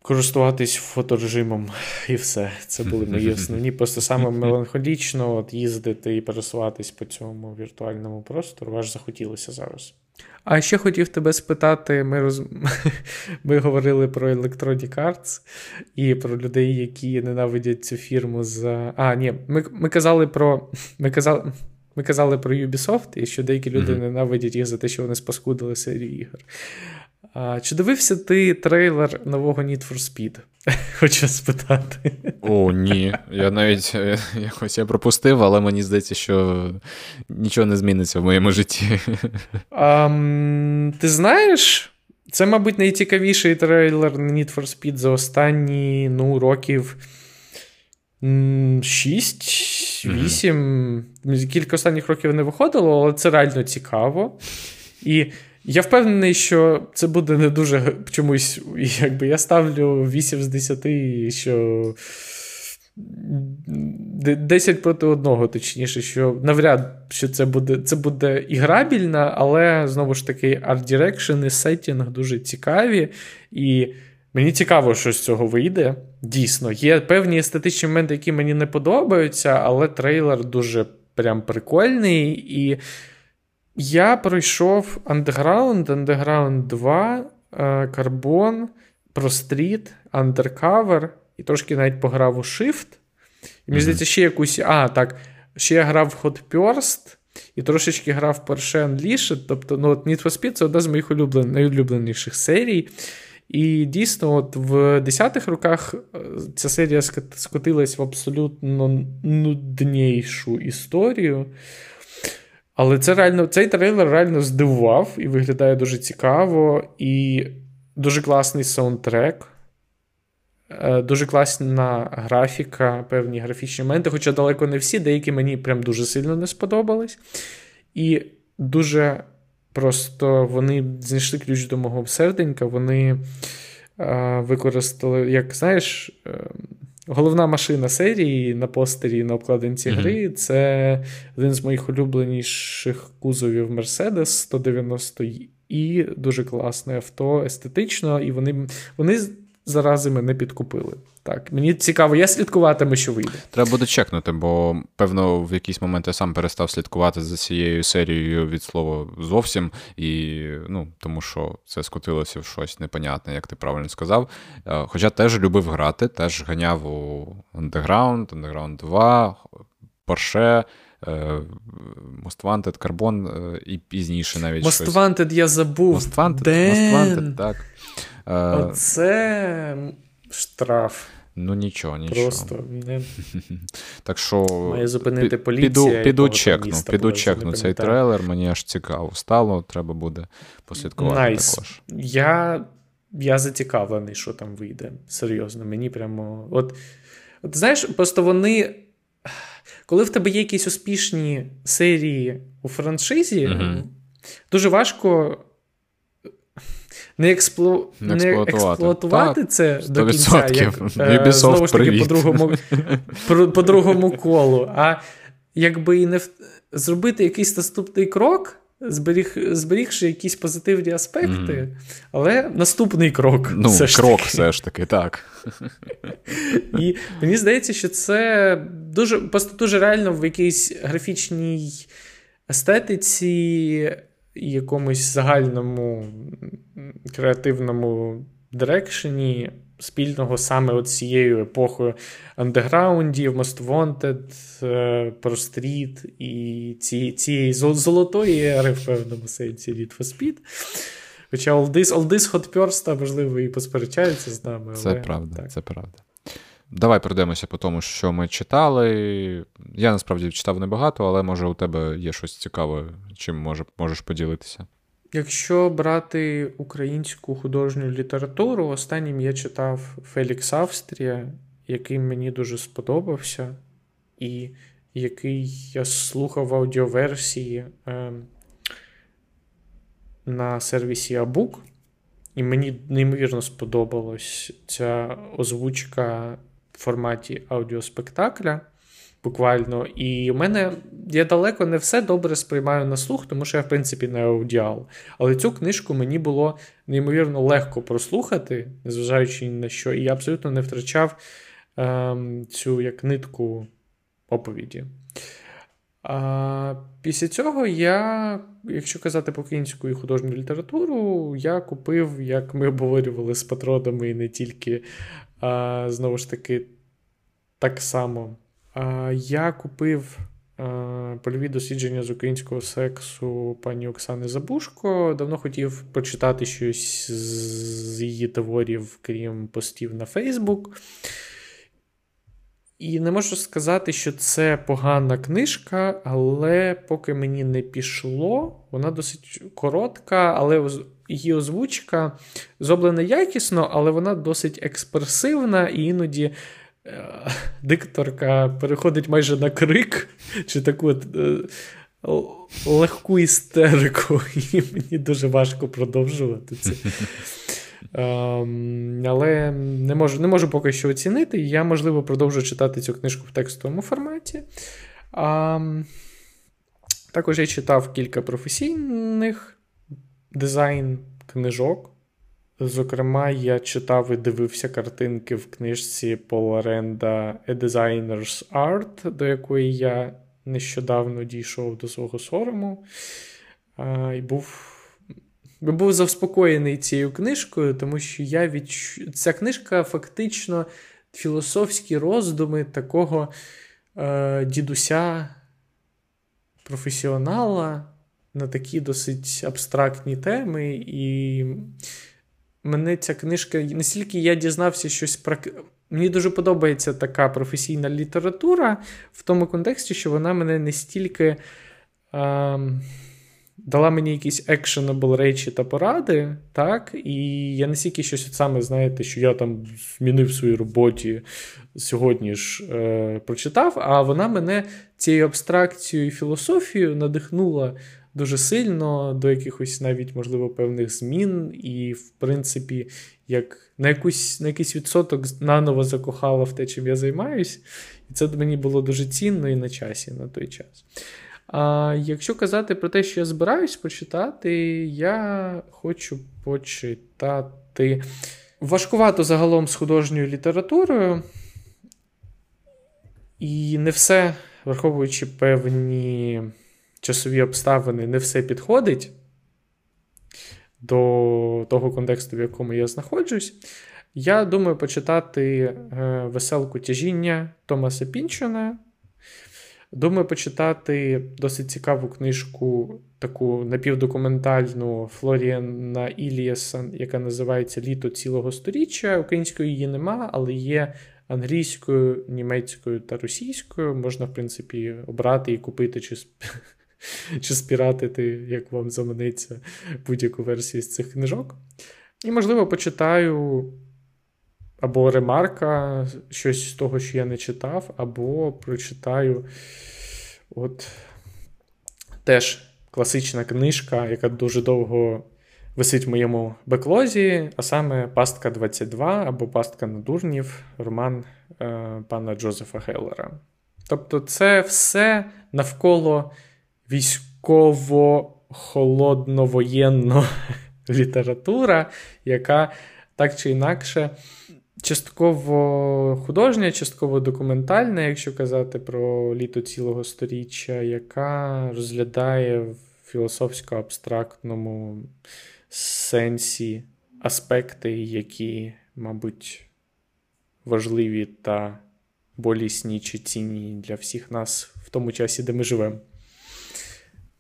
S2: користуватись фоторежимом і все. Це були мої (laughs) основні. Просто саме меланхолічно от їздити і пересуватись по цьому віртуальному простору. Аж захотілося зараз. А ще хотів тебе спитати: ми роз... (laughs) ми говорили про Electronic Arts і про людей, які ненавидять цю фірму за. А, ні, ми ми казали про. Ми казали... Ми казали про Ubisoft, і що деякі люди mm-hmm. ненавидять їх за те, що вони спаскудили серію ігор. А, Чи дивився ти трейлер нового Need for Speed? (laughs) Хочу спитати.
S1: О, ні. Я навіть е, якось я пропустив, але мені здається, що нічого не зміниться в моєму житті.
S2: А, Ти знаєш, це, мабуть, найцікавіший трейлер Need for Speed за останні ну, років 6-8. Mm-hmm. Кілька останніх років не виходило, але це реально цікаво. І я впевнений, що це буде не дуже чомусь. Якби Я ставлю 8 з 10, що 10 проти одного, точніше, що навряд що це буде це буде іграбільно, але знову ж таки, art direction і сеттінг дуже цікаві. І мені цікаво, що з цього вийде. Дійсно, є певні естетичні моменти, які мені не подобаються, але трейлер дуже прям прикольний. І я пройшов Underground, Underground 2, Carbon, Street, Undercover і трошки навіть пограв у Shift. І мені здається, ще якусь. А, так. Ще я грав в Hot Burst і трошечки грав в Porsche Unleashed. Тобто, ну, от Need for Speed це одна з моїх улюблен... найулюбленіших серій. І дійсно, от в 10-х роках е, ця серія скотилась в абсолютно нуднішу історію. Але це реально, цей трейлер реально здивував і виглядає дуже цікаво, і дуже класний саундтрек, е, дуже класна графіка, певні графічні моменти, хоча далеко не всі, деякі мені прям дуже сильно не сподобались. І дуже просто вони знайшли ключ до мого серденька, вони е, використали, як знаєш, е, Головна машина серії на постері на обкладинці mm-hmm. гри це один з моїх улюбленіших кузовів Mercedes 190 і дуже класне авто, естетично, і вони вони зарази мене підкупили. Так, мені цікаво, я слідкуватиму, що вийде.
S1: Треба буде чекнути, бо певно в якийсь момент я сам перестав слідкувати за цією серією від слова зовсім, і ну тому що це скотилося в щось непонятне, як ти правильно сказав. Е, хоча теж любив грати, теж ганяв у Underground, Underground 2, Porsche, е, Most Wanted, Carbon е, і пізніше навіть.
S2: Most щось. Wanted я забув.
S1: Most Wanted, Most Wanted, так.
S2: Оце штраф.
S1: Ну нічого, нічого.
S2: Просто не... (laughs)
S1: Так що
S2: має зупинити поліція. Піду
S1: піду чекну, піду чекну цей трейлер, мені аж цікаво стало, треба буде послідкувати nice. також.
S2: Я я зацікавлений, що там вийде. Серйозно, мені прямо. От, от знаєш, просто вони. Коли в тебе є якісь успішні серії у франшизі, mm дуже важко не експлу... не, не експлуатувати це 100%. до кінця, як, (laughs) е, знову ж таки, по другому (laughs) по другому колу. А якби і не в... зробити якийсь наступний крок, зберіг, зберігши якісь позитивні аспекти, mm. але наступний крок.
S1: Ну,
S2: все
S1: крок ж все ж таки, так. (laughs)
S2: І мені здається, що це дуже просто дуже реально в якійсь графічній естетиці якомусь загальному креативному дирекшені спільного саме от цією епохою андеграундів, Most Wanted, е, Pro Street і ці, цієї золотої ери в певному сенсі Need for Speed. Хоча This Hot Purse, можливо, і посперечаються з нами.
S1: Це правда, так. це правда. Давай пройдемося по тому, що ми читали. Я насправді читав небагато, але може у тебе є щось цікаве, чим може, можеш поділитися.
S2: Якщо брати українську художню літературу, останнім я читав Фелікс Австрія, який мені дуже сподобався, і який я слухав аудіоверсії. Е, на сервісі Abook, і мені неймовірно сподобалась ця озвучка форматі аудіоспектакля. Буквально. І у мене я далеко не все добре сприймаю на слух, тому що я, в принципі, не аудіал. Але цю книжку мені було неймовірно легко прослухати, незважаючи ні на що, і я абсолютно не втрачав ем, цю як нитку оповіді. А Після цього я, якщо казати про українську і художню літературу, я купив, як ми обговорювали з патронами, і не тільки, а, знову ж таки, так само. А, Я купив а, польові дослідження з українського сексу пані Оксани Забушко. Давно хотів почитати щось з її творів, крім постів на Фейсбук. І не можу сказати, що це погана книжка, але поки мені не пішло, вона досить коротка, але її озвучка зроблена якісно, але вона досить експресивна, і іноді е, дикторка переходить майже на крик, чи таку е, легку істерику, (laughs) і мені дуже важко продовжувати це. Ем, але не можу не можу поки що оцінити. Я, можливо, продовжу читати цю книжку в текстовому форматі. А, Також я читав кілька професійних дизайн-книжок. Зокрема, я читав і дивився картинки в книжці Пола Ренда A Designer's Art, до якої я нещодавно дійшов до свого сорому. А, І був був заспокоєний цією книжкою, тому що я відчу... ця книжка фактично філософські роздуми такого е, дідуся професіонала на такі досить абстрактні теми. І мене ця книжка, настільки я дізнався щось про. Мені дуже подобається така професійна література в тому контексті, що вона мене не стільки. Е, дала мені якісь actionable речі та поради, так, і я настільки щось саме, знаєте, що я там змінив в своїй роботі сьогодні ж е, прочитав, а вона мене цією абстракцією і філософією надихнула дуже сильно до якихось навіть, можливо, певних змін, і, в принципі, як на якусь, на якийсь відсоток наново закохала в те, чим я займаюсь. І це мені було дуже цінно і на часі на той час. А якщо казати про те, що я збираюсь почитати, я хочу почитати важкувато загалом з художньою літературою. І не все, враховуючи певні часові обставини, не все підходить до того контексту, в якому я знаходжусь. Я думаю почитати е, веселку тяжіння Томаса Пінчона. Думаю, почитати досить цікаву книжку, таку напівдокументальну Флоріана Ілієса, яка називається Літо цілого сторіччя. Української її нема, але є англійською, німецькою та російською. Можна, в принципі, обрати і купити чи (laughs) чи спіратити, як вам заманеться будь-яку версію з цих книжок. І, можливо, почитаю або ремарка, щось з того, що я не читав, або прочитаю от теж класична книжка, яка дуже довго висить в моєму беклозі, а саме Пастка 22 або Пастка надурнів, роман е, пана Джозефа Хеллера. Тобто, це все навколо військово-холодновоєнна (laughs) література, яка так чи інакше частково художня, частково документальна, якщо казати про літо цілого сторіччя, яка розглядає в філософсько-абстрактному сенсі аспекти, які, мабуть, важливі та болісні чи цінні для всіх нас в тому часі, де ми живемо.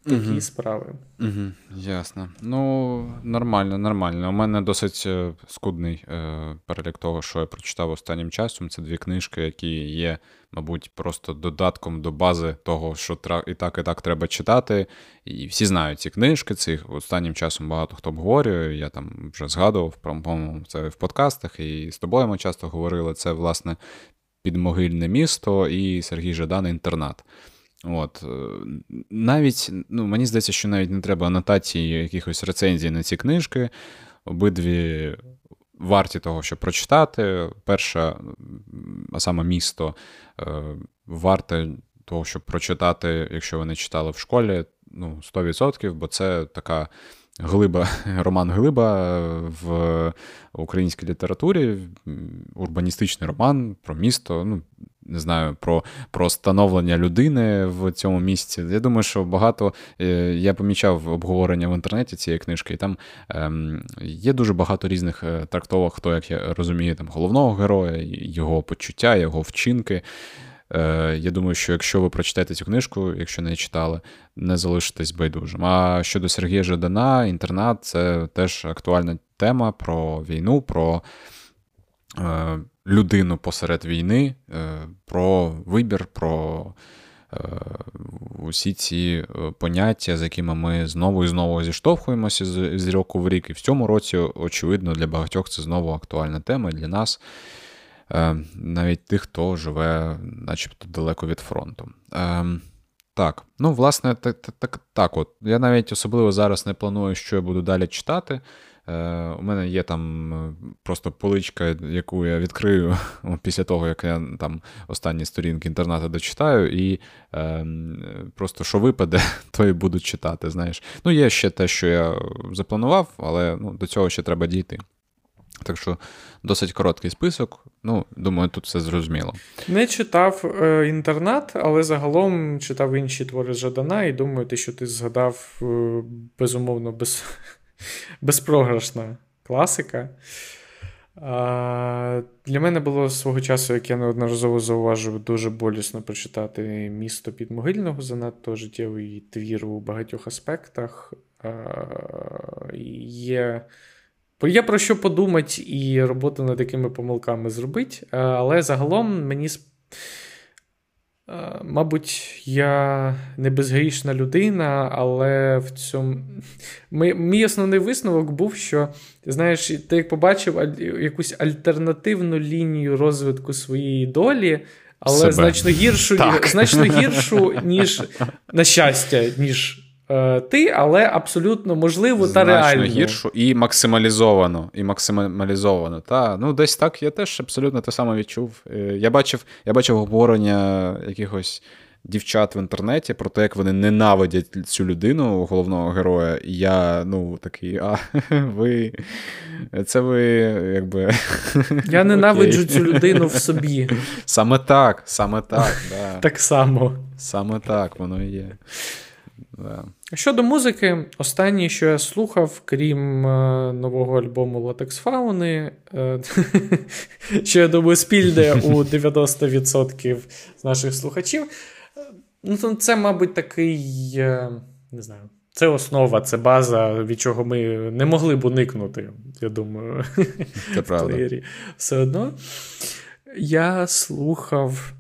S2: Такі угу. справи.
S1: Угу, Ясно. Ну, нормально, нормально. У мене досить е, скудний е, перелік того, що я прочитав останнім часом. Це дві книжки, які є, мабуть, просто додатком до бази того, що і так, і так треба читати. І всі знають ці книжки. Цих останнім часом багато хто обговорює. Я там вже згадував, по-моєму, це в подкастах, і з тобою ми часто говорили. Це, власне, підмогильне місто і Сергій Жадан інтернат. От. Навіть, ну, Мені здається, що навіть не треба анотації якихось рецензій на ці книжки. Обидві варті того, щоб прочитати. Перша, а саме місто, варте того, щоб прочитати, якщо ви не читали в школі, ну, 100%, бо це така глиба, (laughs) роман Глиба в українській літературі, урбаністичний роман про місто. ну, не знаю, про про становлення людини в цьому місці. Я думаю, що багато е, я помічав обговорення в інтернеті цієї книжки, і там ем, є дуже багато різних е, трактовок, хто, як я розумію, там головного героя, його почуття, його вчинки. Е, я думаю, що якщо ви прочитаєте цю книжку, якщо не читали, не залишитесь байдужим. А щодо Сергія Жадана, інтернат це теж актуальна тема про війну, про людину посеред війни, е, про вибір, про усі ці поняття, з якими ми знову і знову зіштовхуємося з року в рік. І в цьому році, очевидно, для багатьох це знову актуальна тема і для нас. Е, навіть тих, хто живе, начебто, далеко від фронту. Е, так, ну, власне, так, так, так от. Я навіть особливо зараз не планую, що я буду далі читати. Е, У мене є там просто поличка, яку я відкрию (laughs) після того, як я там останні сторінки інтернету дочитаю, і е, просто що випаде, (laughs) то і буду читати. знаєш. Ну, є ще те, що я запланував, але ну, до цього ще треба дійти. Так що досить короткий список. Ну, думаю, тут все зрозуміло.
S2: Не читав е, інтернат, але загалом читав інші твори Жадана, і думаю, те, що ти згадав, е, безумовно, без, (laughs) безпрограшна класика. Для мене було свого часу, як я неодноразово зауважив, дуже болісно прочитати місто підмогильного, занадто життєвий твір у багатьох аспектах. Є Є про що подумати і роботу над такими помилками зробити. Але загалом мені. Е, мабуть, я не безгрішна людина, але в цьому. Мій основний висновок був, що знаєш, ти як побачив якусь альтернативну лінію розвитку своєї долі, але Себе. значно гіршу, значно гіршу, ніж на щастя, ніж ти, але абсолютно можливо та реально.
S1: гіршу і максималізовано. І максималізовано. Та, ну Десь так я теж абсолютно те саме відчув. Е, я бачив я бачив обговорення якихось дівчат в інтернеті про те, як вони ненавидять цю людину, головного героя. І я ну, такий, а (laughs) ви. Це ви якби.
S2: Я (laughs) ненавиджу цю людину в собі.
S1: Саме так, саме так. да.
S2: Так само.
S1: Саме так воно і є.
S2: Да. Щодо музики, останнє, що я слухав, крім е, нового альбому Латекс Фауни, е, (laughs) що я думаю, спільне у (laughs) 90% з наших слухачів, ну, це, мабуть, такий, е, не знаю, це основа, це база, від чого ми не могли б уникнути, я думаю,
S1: це правда.
S2: Все одно. Я слухав.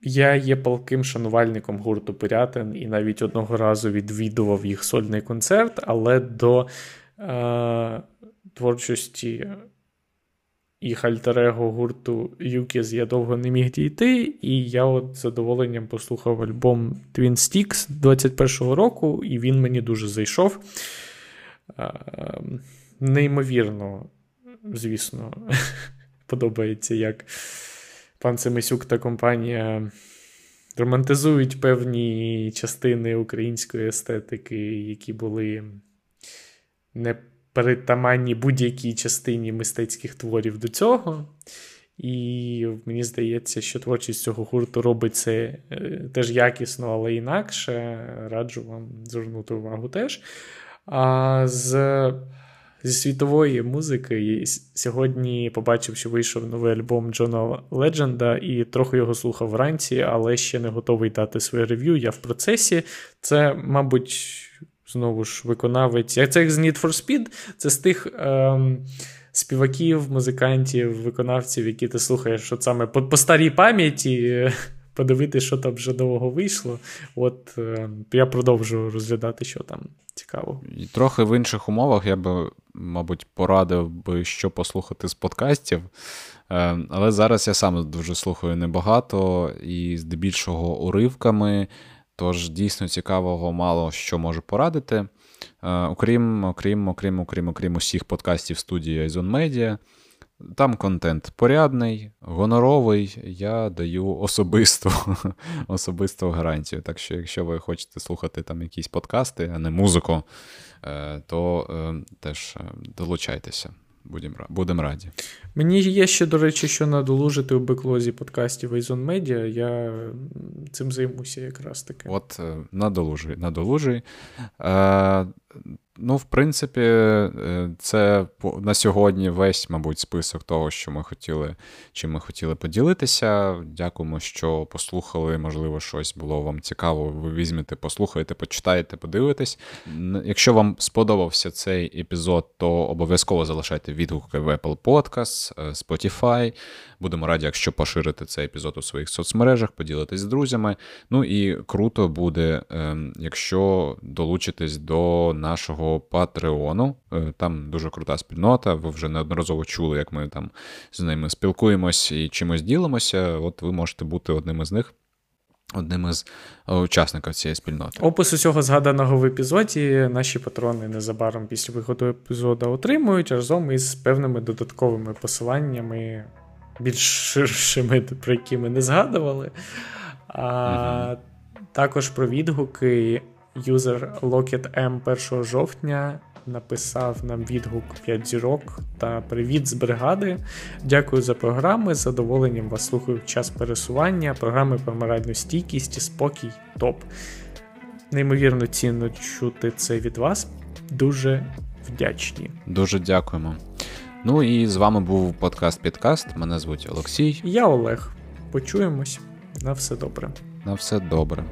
S2: Я є палким шанувальником гурту Пирятин і навіть одного разу відвідував їх сольний концерт, але до е, творчості їх альтерего гурту Юкіс я довго не міг дійти, і я от з задоволенням послухав альбом Twin Sticks 21-го року, і він мені дуже зайшов. Е, неймовірно, звісно, (laughs) подобається як пан Семисюк та компанія романтизують певні частини української естетики, які були не перетаманні будь-якій частині мистецьких творів до цього. І мені здається, що творчість цього гурту робить це е, теж якісно, але інакше. Раджу вам звернути увагу теж. А з зі світової музики. Сьогодні побачив, що вийшов новий альбом Джона Ледженда, і трохи його слухав вранці, але ще не готовий дати своє рев'ю. Я в процесі. Це, мабуть, знову ж виконавець. Як це як з Need for Speed, це з тих. Ем... Співаків, музикантів, виконавців, які ти слухаєш от саме по, по старій пам'яті, (laughs) подивитися, що там вже довго вийшло. От е, я продовжую розглядати, що там цікаво.
S1: І Трохи в інших умовах я би мабуть, порадив би, що послухати з подкастів. Е, але зараз я сам дуже слухаю небагато і здебільшого уривками. Тож дійсно цікавого мало що можу порадити. Е, окрім окрім, окрім, окрім, окрім усіх подкастів студії Media, там контент порядний, гоноровий. Я даю особисту (laughs) особисту гарантію. Так що, якщо ви хочете слухати там якісь подкасти, а не музику, е, то е, теж долучайтеся. Будемо будем раді.
S2: Мені є ще, до речі, що надолужити у беклозі подкастів Айзон Media. Я цим займуся якраз таки.
S1: От надолужуй, надолужуй. Ну, в принципі, е, це на сьогодні весь, мабуть, список того, що ми хотіли, чим ми хотіли поділитися. Дякуємо, що послухали. Можливо, щось було вам цікаво. Ви візьмете, послухаєте, почитаєте, подивитесь. Якщо вам сподобався цей епізод, то обов'язково залишайте відгуки в Apple Podcast, е, Spotify. Будемо раді, якщо поширите цей епізод у своїх соцмережах, поділитесь з друзями. Ну і круто буде, ем, якщо долучитесь до нашого Патреону. Е, там дуже крута спільнота. Ви вже неодноразово чули, як ми там з ними спілкуємось і чимось ділимося. От ви можете бути одним із них. Одним із е, учасників цієї спільноти.
S2: Опис усього згаданого в епізоді наші патрони незабаром після виходу епізоду отримують разом із певними додатковими посиланнями більш ширшими, про які ми не згадували. А угу. Також про відгуки. Юзер Locket M 1 жовтня написав нам відгук 5 зірок та привіт з бригади. Дякую за програми. З задоволенням вас слухаю в час пересування. Програми про моральну стійкість і спокій топ. Неймовірно цінно чути це від вас. Дуже вдячні.
S1: Дуже дякуємо. Ну і з вами був подкаст Підкаст. Мене звуть Олексій.
S2: Я Олег. Почуємось. На все добре.
S1: На все добре.